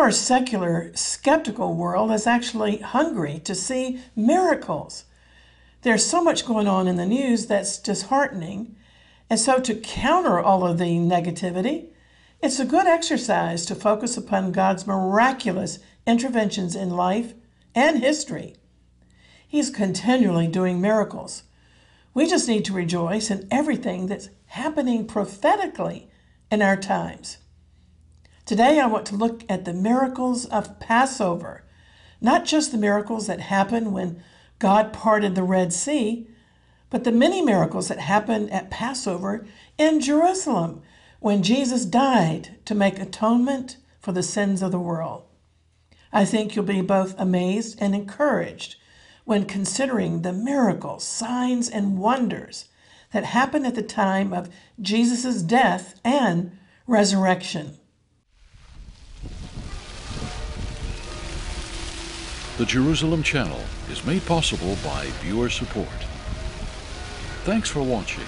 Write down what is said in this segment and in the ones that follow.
Our secular, skeptical world is actually hungry to see miracles. There's so much going on in the news that's disheartening. And so, to counter all of the negativity, it's a good exercise to focus upon God's miraculous interventions in life and history. He's continually doing miracles. We just need to rejoice in everything that's happening prophetically in our times. Today, I want to look at the miracles of Passover, not just the miracles that happened when God parted the Red Sea, but the many miracles that happened at Passover in Jerusalem when Jesus died to make atonement for the sins of the world. I think you'll be both amazed and encouraged when considering the miracles, signs, and wonders that happened at the time of Jesus' death and resurrection. The Jerusalem Channel is made possible by viewer support. Thanks for watching.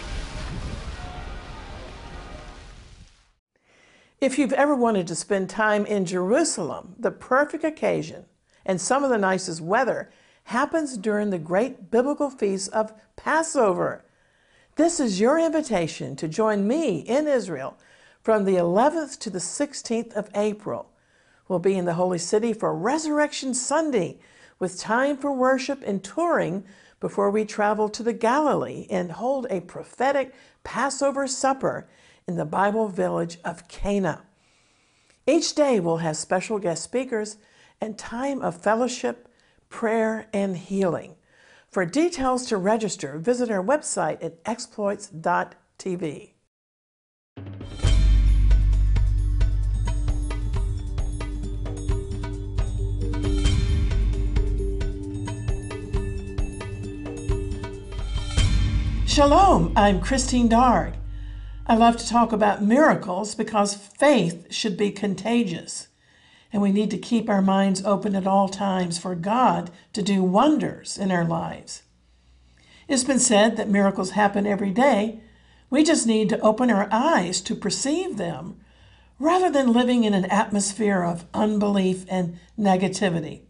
If you've ever wanted to spend time in Jerusalem, the perfect occasion and some of the nicest weather happens during the great biblical feast of Passover. This is your invitation to join me in Israel from the 11th to the 16th of April. We'll be in the Holy City for Resurrection Sunday with time for worship and touring before we travel to the Galilee and hold a prophetic Passover supper in the Bible village of Cana. Each day we'll have special guest speakers and time of fellowship, prayer, and healing. For details to register, visit our website at exploits.tv. Shalom, I'm Christine Darg. I love to talk about miracles because faith should be contagious. And we need to keep our minds open at all times for God to do wonders in our lives. It's been said that miracles happen every day. We just need to open our eyes to perceive them rather than living in an atmosphere of unbelief and negativity.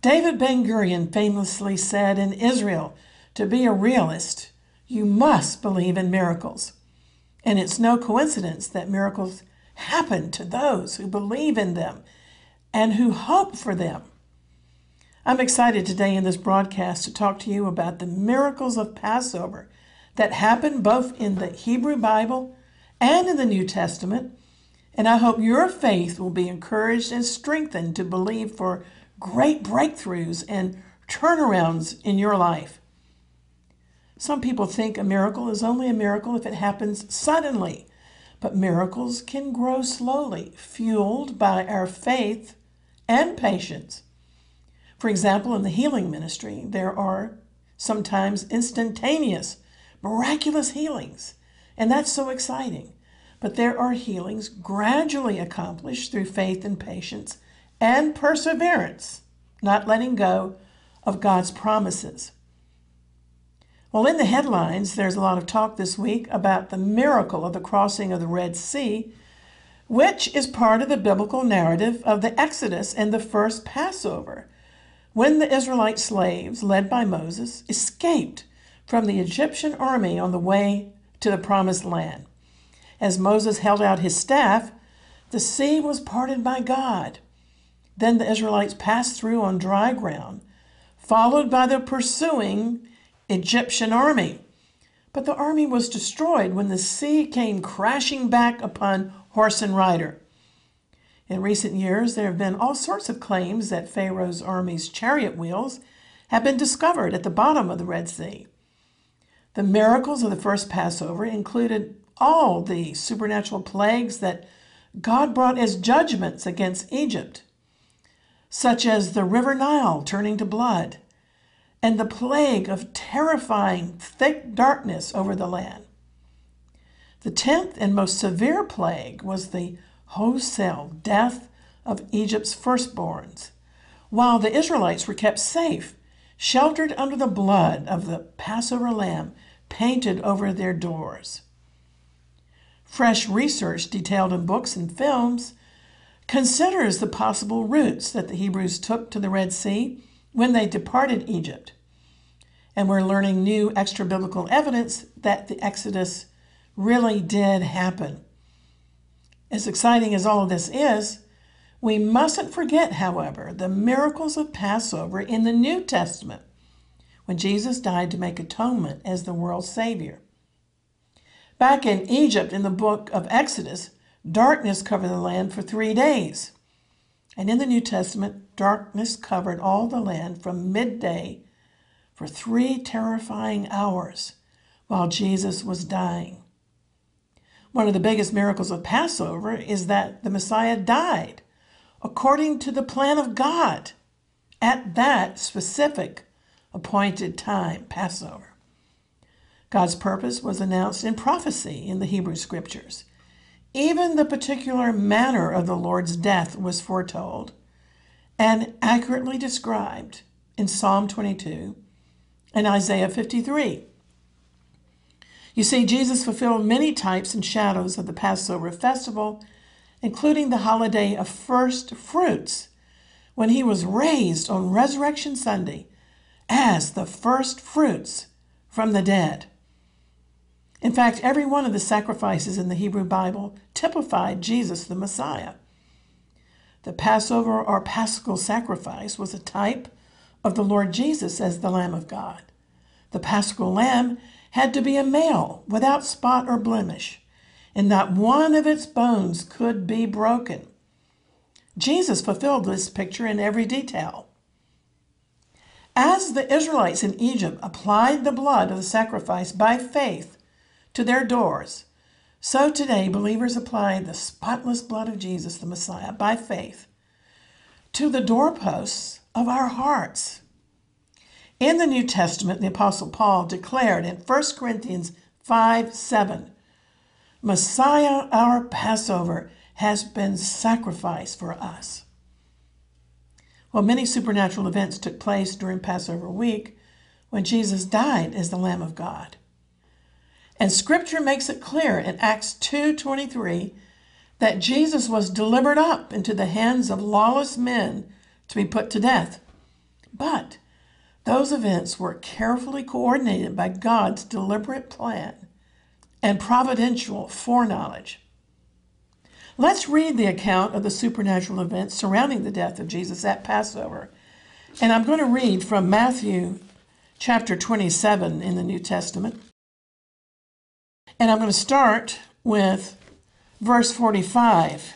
David Ben Gurion famously said in Israel, to be a realist, you must believe in miracles. And it's no coincidence that miracles happen to those who believe in them and who hope for them. I'm excited today in this broadcast to talk to you about the miracles of Passover that happen both in the Hebrew Bible and in the New Testament. And I hope your faith will be encouraged and strengthened to believe for great breakthroughs and turnarounds in your life. Some people think a miracle is only a miracle if it happens suddenly, but miracles can grow slowly, fueled by our faith and patience. For example, in the healing ministry, there are sometimes instantaneous, miraculous healings, and that's so exciting. But there are healings gradually accomplished through faith and patience and perseverance, not letting go of God's promises. Well, in the headlines, there's a lot of talk this week about the miracle of the crossing of the Red Sea, which is part of the biblical narrative of the Exodus and the first Passover, when the Israelite slaves, led by Moses, escaped from the Egyptian army on the way to the Promised Land. As Moses held out his staff, the sea was parted by God. Then the Israelites passed through on dry ground, followed by the pursuing Egyptian army. But the army was destroyed when the sea came crashing back upon horse and rider. In recent years, there have been all sorts of claims that Pharaoh's army's chariot wheels have been discovered at the bottom of the Red Sea. The miracles of the first Passover included all the supernatural plagues that God brought as judgments against Egypt, such as the river Nile turning to blood, and the plague of terrifying thick darkness over the land. The tenth and most severe plague was the wholesale death of Egypt's firstborns, while the Israelites were kept safe, sheltered under the blood of the Passover lamb painted over their doors. Fresh research detailed in books and films considers the possible routes that the Hebrews took to the Red Sea when they departed Egypt. And we're learning new extra biblical evidence that the Exodus really did happen. As exciting as all of this is, we mustn't forget, however, the miracles of Passover in the New Testament when Jesus died to make atonement as the world's Savior. Back in Egypt, in the book of Exodus, darkness covered the land for three days. And in the New Testament, darkness covered all the land from midday for three terrifying hours while Jesus was dying. One of the biggest miracles of Passover is that the Messiah died according to the plan of God at that specific appointed time, Passover. God's purpose was announced in prophecy in the Hebrew Scriptures. Even the particular manner of the Lord's death was foretold and accurately described in Psalm 22 and Isaiah 53. You see, Jesus fulfilled many types and shadows of the Passover festival, including the holiday of first fruits, when he was raised on Resurrection Sunday as the first fruits from the dead. In fact, every one of the sacrifices in the Hebrew Bible typified Jesus the Messiah. The Passover or Paschal sacrifice was a type of the Lord Jesus as the Lamb of God. The Paschal lamb had to be a male without spot or blemish, and not one of its bones could be broken. Jesus fulfilled this picture in every detail. As the Israelites in Egypt applied the blood of the sacrifice by faith to their doors, so today believers apply the spotless blood of Jesus, the Messiah, by faith to the doorposts of our hearts. In the New Testament, the Apostle Paul declared in 1 Corinthians 5 7, Messiah, our Passover, has been sacrificed for us. Well, many supernatural events took place during Passover week when Jesus died as the Lamb of God. And scripture makes it clear in Acts 2:23 that Jesus was delivered up into the hands of lawless men to be put to death. But those events were carefully coordinated by God's deliberate plan and providential foreknowledge. Let's read the account of the supernatural events surrounding the death of Jesus at Passover. And I'm going to read from Matthew chapter 27 in the New Testament. And I'm going to start with verse 45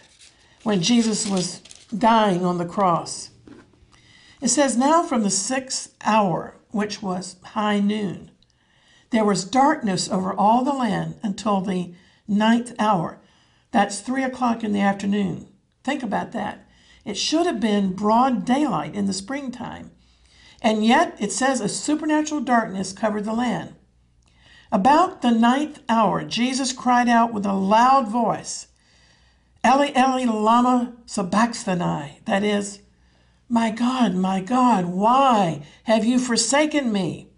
when Jesus was dying on the cross. It says, Now from the sixth hour, which was high noon, there was darkness over all the land until the ninth hour. That's three o'clock in the afternoon. Think about that. It should have been broad daylight in the springtime. And yet it says a supernatural darkness covered the land. About the ninth hour, Jesus cried out with a loud voice, Eli, Eli, lama sabachthani. That is, My God, my God, why have you forsaken me?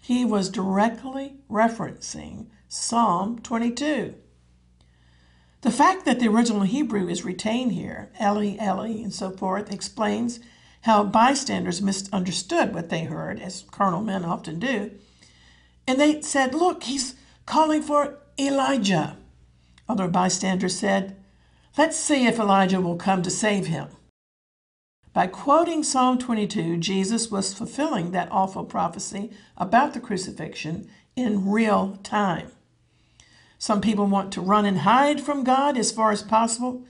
He was directly referencing Psalm 22. The fact that the original Hebrew is retained here, Eli, Eli, and so forth, explains how bystanders misunderstood what they heard, as carnal men often do, and they said, Look, he's calling for Elijah. Other bystanders said, Let's see if Elijah will come to save him. By quoting Psalm 22, Jesus was fulfilling that awful prophecy about the crucifixion in real time. Some people want to run and hide from God as far as possible,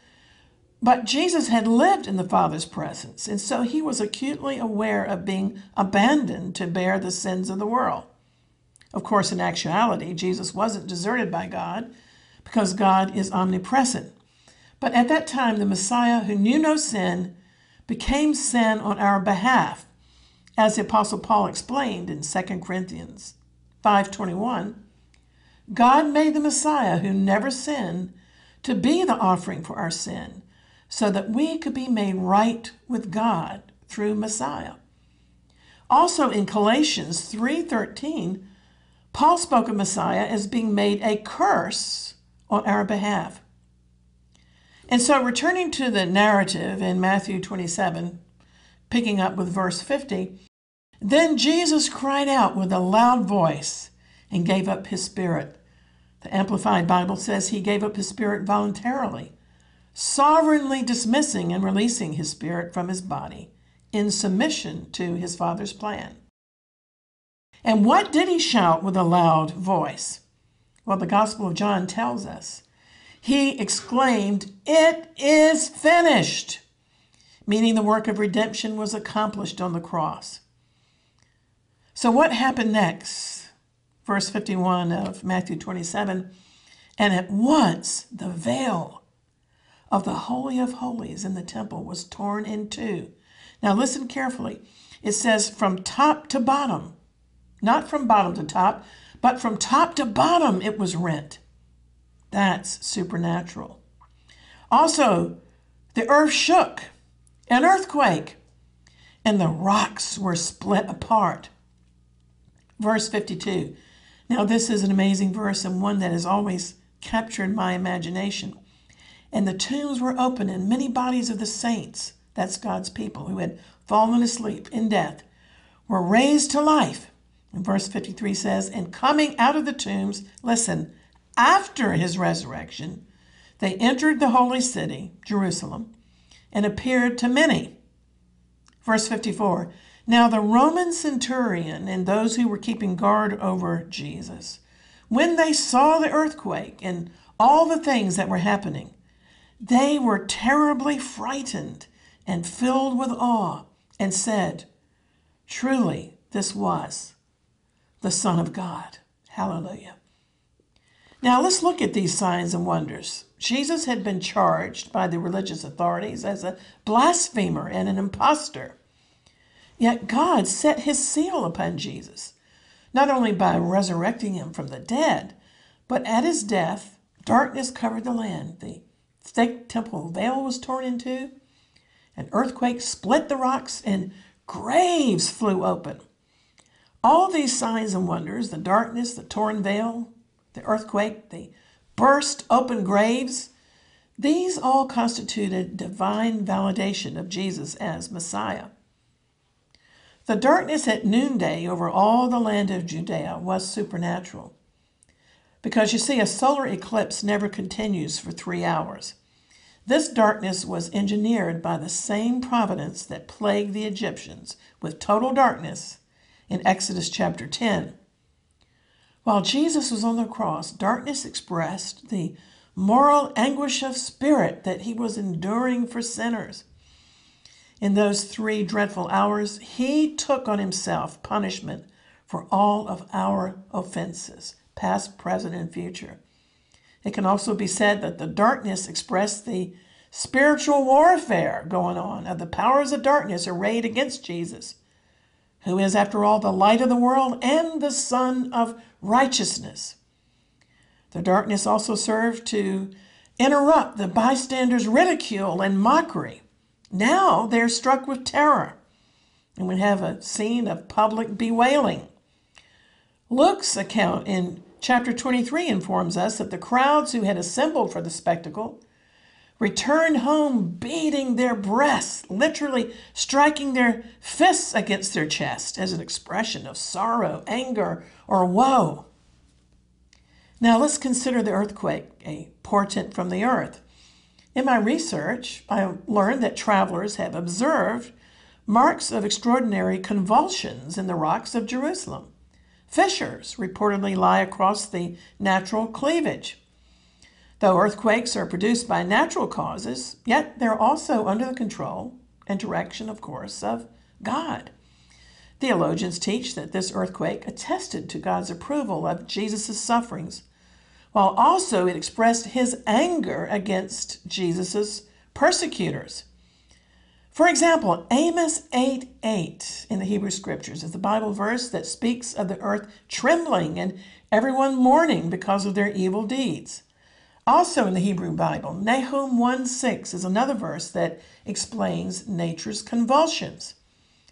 but Jesus had lived in the Father's presence, and so he was acutely aware of being abandoned to bear the sins of the world. Of course, in actuality, Jesus wasn't deserted by God because God is omnipresent. But at that time, the Messiah, who knew no sin, became sin on our behalf, as the Apostle Paul explained in 2 Corinthians 5.21. God made the Messiah, who never sinned, to be the offering for our sin, so that we could be made right with God through Messiah. Also in Galatians 3:13, Paul spoke of Messiah as being made a curse on our behalf. And so, returning to the narrative in Matthew 27, picking up with verse 50, then Jesus cried out with a loud voice and gave up his spirit. The Amplified Bible says he gave up his spirit voluntarily, sovereignly dismissing and releasing his spirit from his body in submission to his Father's plan. And what did he shout with a loud voice? Well, the Gospel of John tells us. He exclaimed, It is finished, meaning the work of redemption was accomplished on the cross. So, what happened next? Verse 51 of Matthew 27 And at once the veil of the Holy of Holies in the temple was torn in two. Now, listen carefully. It says from top to bottom, not from bottom to top, but from top to bottom it was rent. That's supernatural. Also, the earth shook, an earthquake, and the rocks were split apart. Verse 52. Now, this is an amazing verse and one that has always captured my imagination. And the tombs were open, and many bodies of the saints, that's God's people, who had fallen asleep in death, were raised to life. And verse 53 says, And coming out of the tombs, listen, after his resurrection, they entered the holy city, Jerusalem, and appeared to many. Verse 54 Now the Roman centurion and those who were keeping guard over Jesus, when they saw the earthquake and all the things that were happening, they were terribly frightened and filled with awe and said, Truly, this was the Son of God. Hallelujah. Now let's look at these signs and wonders. Jesus had been charged by the religious authorities as a blasphemer and an impostor. Yet God set his seal upon Jesus, not only by resurrecting him from the dead, but at his death, darkness covered the land. The thick temple veil was torn in two, an earthquake split the rocks, and graves flew open. All these signs and wonders the darkness, the torn veil, the earthquake, the burst open graves these all constituted divine validation of Jesus as Messiah. The darkness at noonday over all the land of Judea was supernatural. Because you see, a solar eclipse never continues for three hours. This darkness was engineered by the same providence that plagued the Egyptians with total darkness in Exodus chapter 10. While Jesus was on the cross, darkness expressed the moral anguish of spirit that he was enduring for sinners. In those three dreadful hours, he took on himself punishment for all of our offenses, past, present, and future. It can also be said that the darkness expressed the spiritual warfare going on of the powers of darkness arrayed against Jesus, who is, after all, the light of the world and the Son of righteousness. The darkness also served to interrupt the bystanders' ridicule and mockery. Now they're struck with terror, and we have a scene of public bewailing. Luke's account in chapter 23 informs us that the crowds who had assembled for the spectacle returned home beating their breasts, literally striking their fists against their chest as an expression of sorrow, anger, or woe. Now let's consider the earthquake, a portent from the earth. In my research, I learned that travelers have observed marks of extraordinary convulsions in the rocks of Jerusalem. Fissures reportedly lie across the natural cleavage. Though earthquakes are produced by natural causes, yet they're also under the control and direction, of course, of God. Theologians teach that this earthquake attested to God's approval of Jesus' sufferings, while also it expressed his anger against Jesus' persecutors. For example, Amos 8 8 in the Hebrew Scriptures is the Bible verse that speaks of the earth trembling and everyone mourning because of their evil deeds. Also in the Hebrew Bible, Nahum 1 6 is another verse that explains nature's convulsions.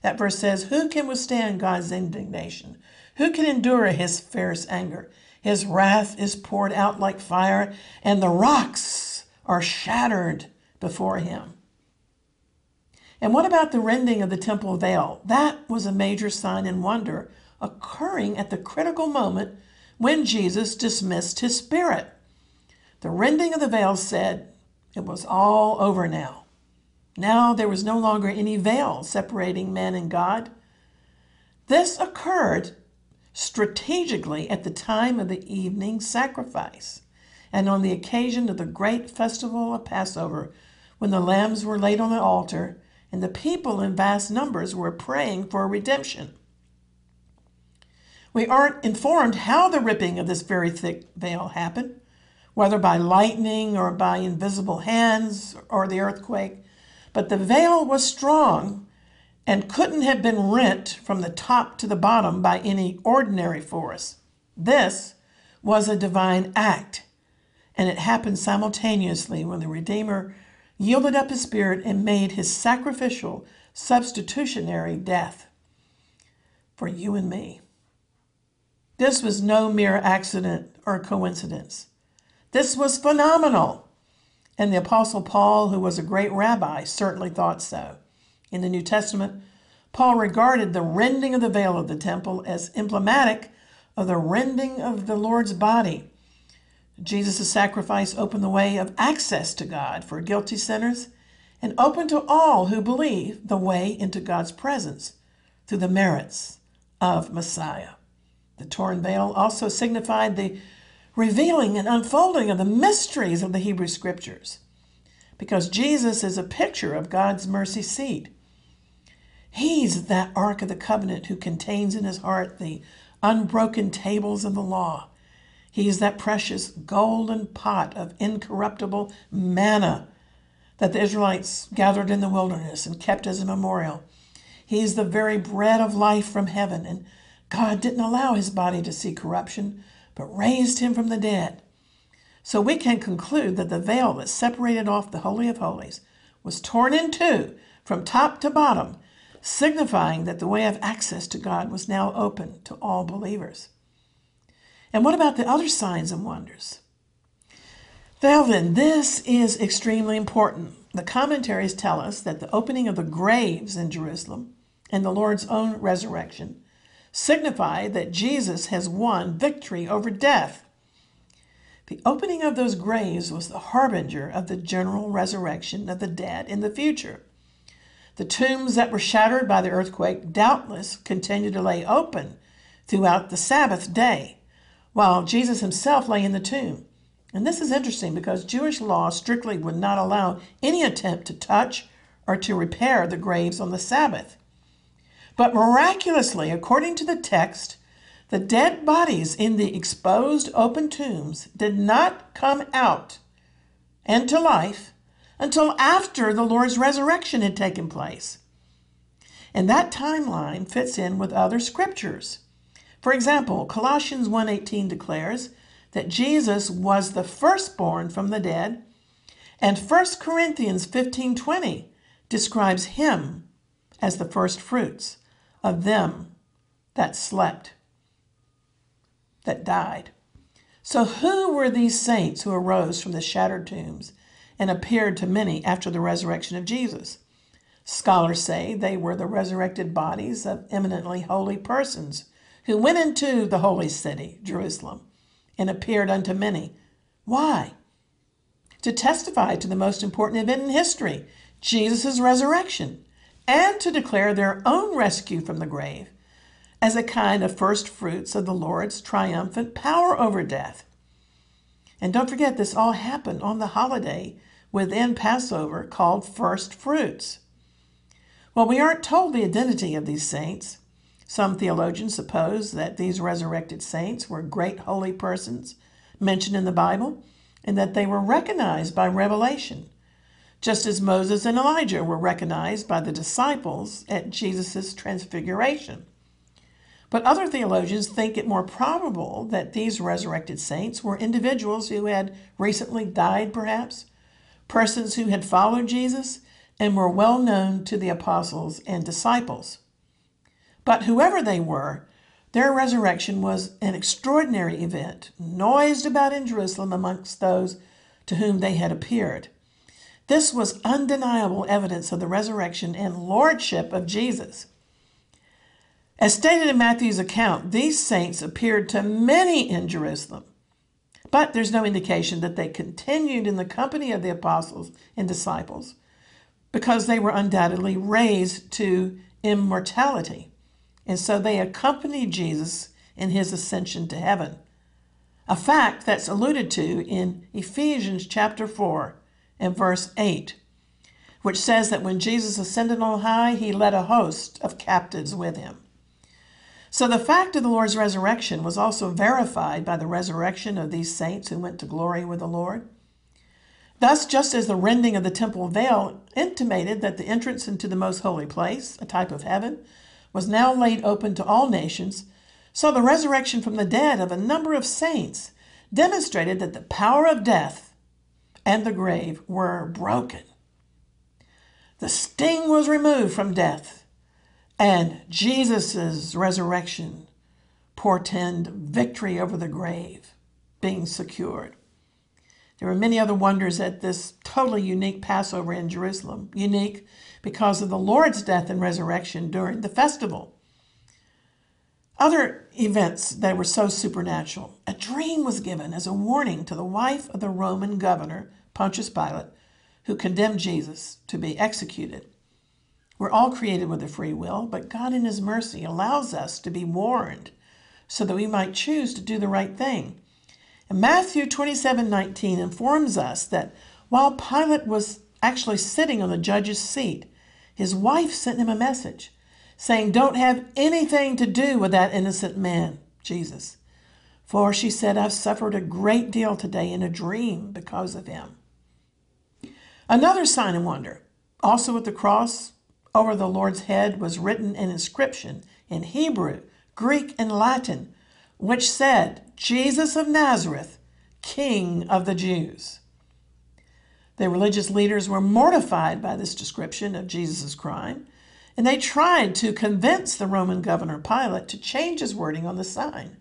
That verse says, Who can withstand God's indignation? Who can endure his fierce anger? His wrath is poured out like fire, and the rocks are shattered before him. And what about the rending of the temple veil? That was a major sign and wonder occurring at the critical moment when Jesus dismissed his spirit. The rending of the veil said it was all over now. Now there was no longer any veil separating man and God. This occurred strategically at the time of the evening sacrifice and on the occasion of the great festival of Passover when the lambs were laid on the altar and the people in vast numbers were praying for redemption. We aren't informed how the ripping of this very thick veil happened, whether by lightning or by invisible hands or the earthquake, but the veil was strong and couldn't have been rent from the top to the bottom by any ordinary force. This was a divine act, and it happened simultaneously when the Redeemer yielded up his spirit and made his sacrificial, substitutionary death for you and me. This was no mere accident or coincidence. This was phenomenal. And the Apostle Paul, who was a great rabbi, certainly thought so. In the New Testament, Paul regarded the rending of the veil of the temple as emblematic of the rending of the Lord's body Jesus' sacrifice opened the way of access to God for guilty sinners and opened to all who believe the way into God's presence through the merits of Messiah. The torn veil also signified the revealing and unfolding of the mysteries of the Hebrew Scriptures because Jesus is a picture of God's mercy seat. He's that Ark of the Covenant who contains in his heart the unbroken tables of the law he is that precious golden pot of incorruptible manna that the Israelites gathered in the wilderness and kept as a memorial. He is the very bread of life from heaven, and God didn't allow his body to see corruption, but raised him from the dead. So we can conclude that the veil that separated off the Holy of Holies was torn in two from top to bottom, signifying that the way of access to God was now open to all believers. And what about the other signs and wonders? Well, then, this is extremely important. The commentaries tell us that the opening of the graves in Jerusalem and the Lord's own resurrection signify that Jesus has won victory over death. The opening of those graves was the harbinger of the general resurrection of the dead in the future. The tombs that were shattered by the earthquake doubtless continued to lay open throughout the Sabbath day while Jesus himself lay in the tomb. And this is interesting because Jewish law strictly would not allow any attempt to touch or to repair the graves on the Sabbath. But miraculously, according to the text, the dead bodies in the exposed open tombs did not come out and to life until after the Lord's resurrection had taken place. And that timeline fits in with other scriptures. For example, Colossians 1:18 declares that Jesus was the firstborn from the dead, and 1 Corinthians 15:20 describes him as the firstfruits. fruits of them that slept, that died. So who were these saints who arose from the shattered tombs and appeared to many after the resurrection of Jesus? Scholars say they were the resurrected bodies of eminently holy persons who went into the holy city, Jerusalem, and appeared unto many. Why? To testify to the most important event in history, Jesus' resurrection, and to declare their own rescue from the grave as a kind of first fruits of the Lord's triumphant power over death. And don't forget, this all happened on the holiday within Passover called first fruits. Well, we aren't told the identity of these saints, some theologians suppose that these resurrected saints were great holy persons mentioned in the Bible and that they were recognized by revelation, just as Moses and Elijah were recognized by the disciples at Jesus' transfiguration. But other theologians think it more probable that these resurrected saints were individuals who had recently died, perhaps, persons who had followed Jesus and were well known to the apostles and disciples. But whoever they were, their resurrection was an extraordinary event, noised about in Jerusalem amongst those to whom they had appeared. This was undeniable evidence of the resurrection and lordship of Jesus. As stated in Matthew's account, these saints appeared to many in Jerusalem, but there's no indication that they continued in the company of the apostles and disciples because they were undoubtedly raised to immortality. And so they accompanied Jesus in his ascension to heaven. A fact that's alluded to in Ephesians chapter 4 and verse 8, which says that when Jesus ascended on high, he led a host of captives with him. So the fact of the Lord's resurrection was also verified by the resurrection of these saints who went to glory with the Lord. Thus, just as the rending of the temple veil intimated that the entrance into the most holy place, a type of heaven, was now laid open to all nations, so the resurrection from the dead of a number of saints demonstrated that the power of death and the grave were broken. The sting was removed from death, and Jesus' resurrection portend victory over the grave being secured. There were many other wonders at this totally unique Passover in Jerusalem, unique because of the Lord's death and resurrection during the festival. Other events that were so supernatural. A dream was given as a warning to the wife of the Roman governor, Pontius Pilate, who condemned Jesus to be executed. We're all created with a free will, but God in His mercy allows us to be warned so that we might choose to do the right thing. And Matthew 27 19 informs us that while Pilate was actually sitting on the judge's seat, his wife sent him a message saying, Don't have anything to do with that innocent man, Jesus. For she said, I've suffered a great deal today in a dream because of him. Another sign and wonder, also at the cross over the Lord's head, was written an inscription in Hebrew, Greek, and Latin which said, Jesus of Nazareth, King of the Jews. The religious leaders were mortified by this description of Jesus' crime, and they tried to convince the Roman governor Pilate to change his wording on the sign.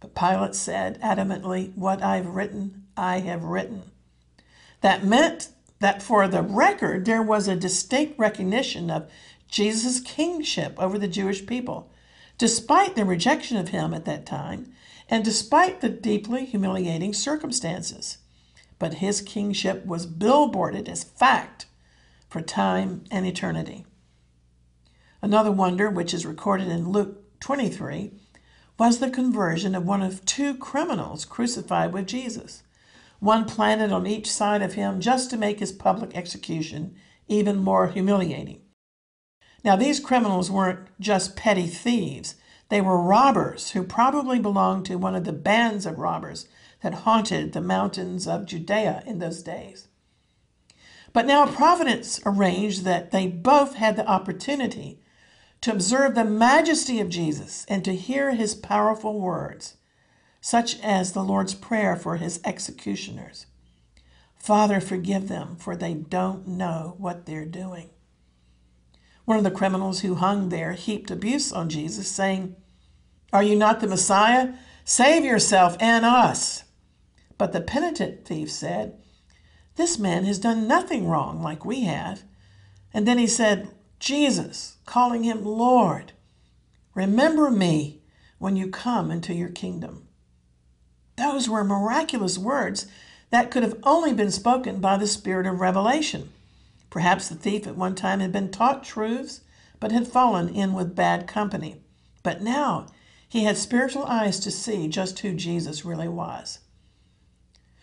But Pilate said adamantly, What I've written, I have written. That meant that for the record, there was a distinct recognition of Jesus' kingship over the Jewish people despite their rejection of him at that time and despite the deeply humiliating circumstances. But his kingship was billboarded as fact for time and eternity. Another wonder, which is recorded in Luke 23, was the conversion of one of two criminals crucified with Jesus, one planted on each side of him just to make his public execution even more humiliating. Now, these criminals weren't just petty thieves, they were robbers who probably belonged to one of the bands of robbers that haunted the mountains of Judea in those days. But now Providence arranged that they both had the opportunity to observe the majesty of Jesus and to hear his powerful words, such as the Lord's Prayer for his executioners Father, forgive them, for they don't know what they're doing. One of the criminals who hung there heaped abuse on Jesus, saying, Are you not the Messiah? Save yourself and us. But the penitent thief said, This man has done nothing wrong like we have. And then he said, Jesus, calling him Lord, remember me when you come into your kingdom. Those were miraculous words that could have only been spoken by the Spirit of revelation. Perhaps the thief at one time had been taught truths, but had fallen in with bad company. But now he had spiritual eyes to see just who Jesus really was.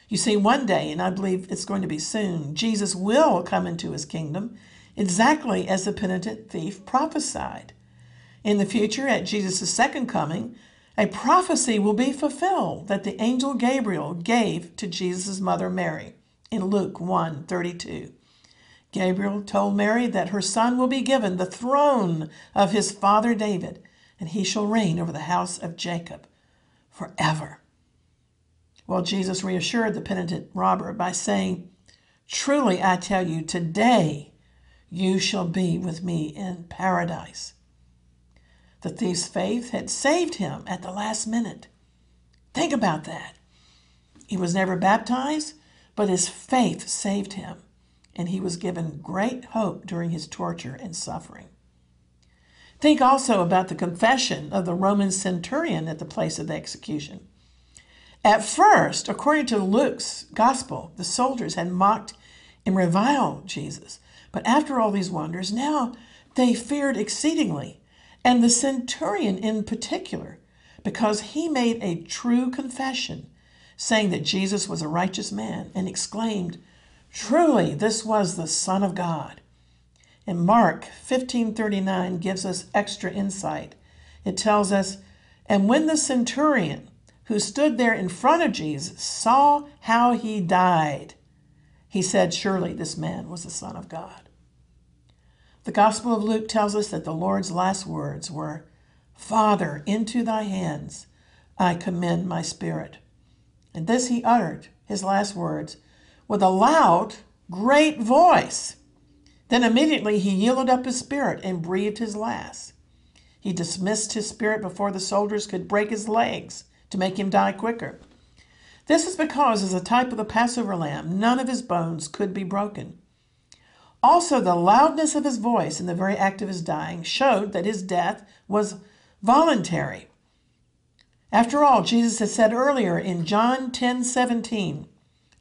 You see, one day, and I believe it's going to be soon, Jesus will come into his kingdom exactly as the penitent thief prophesied. In the future, at Jesus' second coming, a prophecy will be fulfilled that the angel Gabriel gave to Jesus' mother Mary in Luke 1 32. Gabriel told Mary that her son will be given the throne of his father David, and he shall reign over the house of Jacob forever. Well, Jesus reassured the penitent robber by saying, Truly I tell you, today you shall be with me in paradise. The thief's faith had saved him at the last minute. Think about that. He was never baptized, but his faith saved him, and he was given great hope during his torture and suffering. Think also about the confession of the Roman centurion at the place of execution. At first, according to Luke's gospel, the soldiers had mocked and reviled Jesus. But after all these wonders, now they feared exceedingly, and the centurion in particular, because he made a true confession, saying that Jesus was a righteous man, and exclaimed, Truly, this was the Son of God. And Mark 15:39 gives us extra insight. It tells us, "And when the centurion who stood there in front of Jesus saw how he died, he said, Surely this man was the Son of God." The Gospel of Luke tells us that the Lord's last words were, Father, into thy hands I commend my spirit. And this he uttered, his last words, with a loud, great voice. Then immediately he yielded up his spirit and breathed his last. He dismissed his spirit before the soldiers could break his legs to make him die quicker. This is because, as a type of the Passover lamb, none of his bones could be broken. Also, the loudness of his voice in the very act of his dying showed that his death was voluntary. After all, Jesus had said earlier in John 10 17,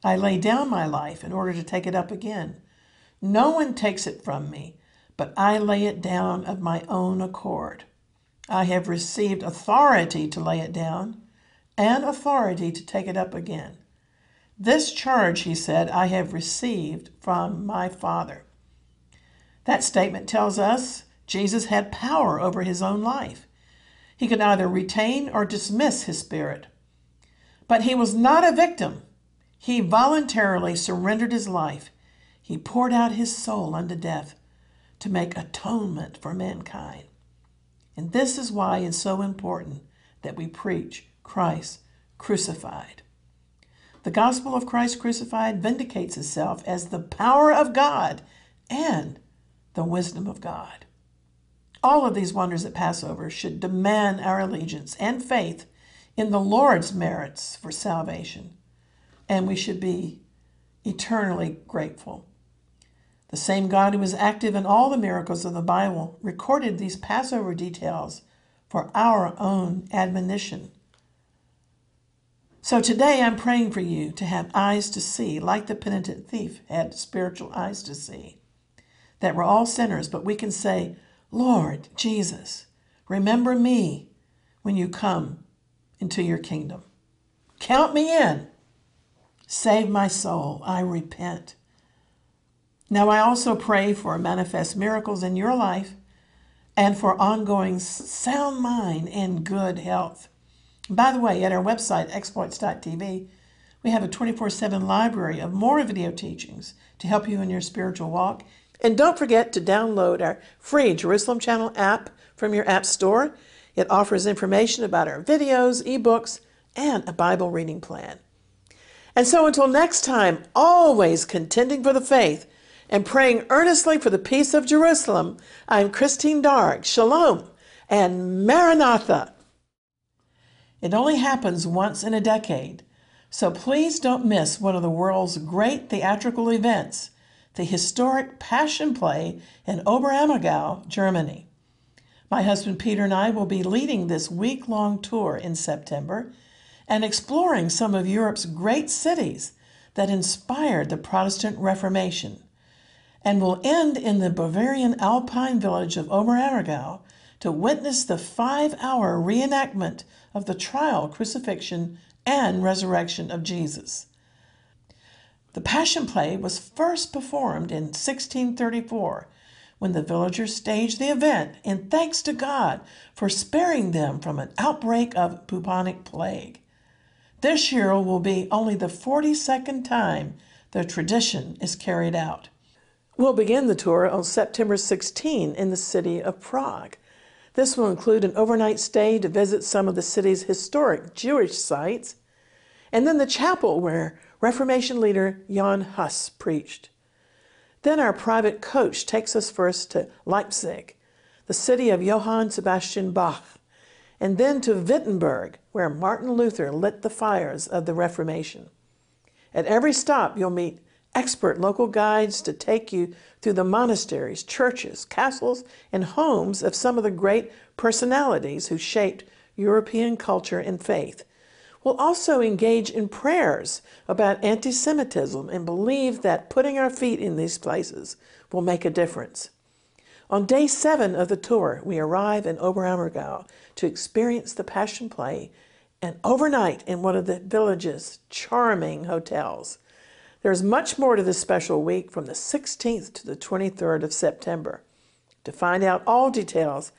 I lay down my life in order to take it up again. No one takes it from me, but I lay it down of my own accord. I have received authority to lay it down and authority to take it up again. This charge, he said, I have received from my Father. That statement tells us Jesus had power over his own life. He could either retain or dismiss his spirit. But he was not a victim. He voluntarily surrendered his life he poured out his soul unto death to make atonement for mankind. And this is why it's so important that we preach Christ crucified. The gospel of Christ crucified vindicates itself as the power of God and the wisdom of God. All of these wonders at Passover should demand our allegiance and faith in the Lord's merits for salvation, and we should be eternally grateful. The same God who was active in all the miracles of the Bible recorded these Passover details for our own admonition. So today I'm praying for you to have eyes to see, like the penitent thief had spiritual eyes to see, that we're all sinners, but we can say, Lord Jesus, remember me when you come into your kingdom. Count me in. Save my soul. I repent. Now, I also pray for manifest miracles in your life and for ongoing sound mind and good health. By the way, at our website, exploits.tv, we have a 24 7 library of more video teachings to help you in your spiritual walk. And don't forget to download our free Jerusalem Channel app from your app store. It offers information about our videos, ebooks, and a Bible reading plan. And so until next time, always contending for the faith and praying earnestly for the peace of Jerusalem, I'm Christine Darg. Shalom and Maranatha. It only happens once in a decade, so please don't miss one of the world's great theatrical events, the historic Passion Play in Oberammergau, Germany. My husband Peter and I will be leading this week long tour in September and exploring some of Europe's great cities that inspired the Protestant Reformation and will end in the Bavarian alpine village of Oberammergau to witness the five hour reenactment of the trial, crucifixion, and resurrection of Jesus. The Passion Play was first performed in 1634 when the villagers staged the event in thanks to God for sparing them from an outbreak of bubonic plague. This year will be only the 42nd time the tradition is carried out. We'll begin the tour on September 16 in the city of Prague. This will include an overnight stay to visit some of the city's historic Jewish sites, and then the chapel where Reformation leader Jan Hus preached. Then our private coach takes us first to Leipzig, the city of Johann Sebastian Bach, and then to Wittenberg, where Martin Luther lit the fires of the Reformation. At every stop, you'll meet expert local guides to take you through the monasteries, churches, castles, and homes of some of the great personalities who shaped European culture and faith. We'll also engage in prayers about anti Semitism and believe that putting our feet in these places will make a difference. On day seven of the tour, we arrive in Oberammergau to experience the Passion Play and overnight in one of the village's charming hotels. There's much more to this special week from the 16th to the 23rd of September. To find out all details,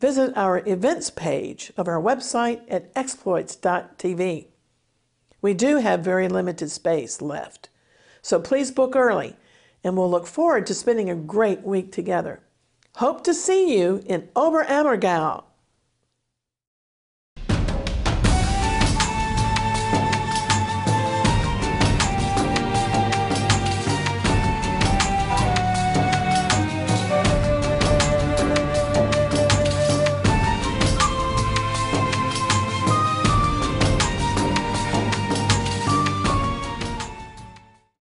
visit our events page of our website at exploits.tv. We do have very limited space left, so please book early, and we'll look forward to spending a great week together. Hope to see you in Oberammergau.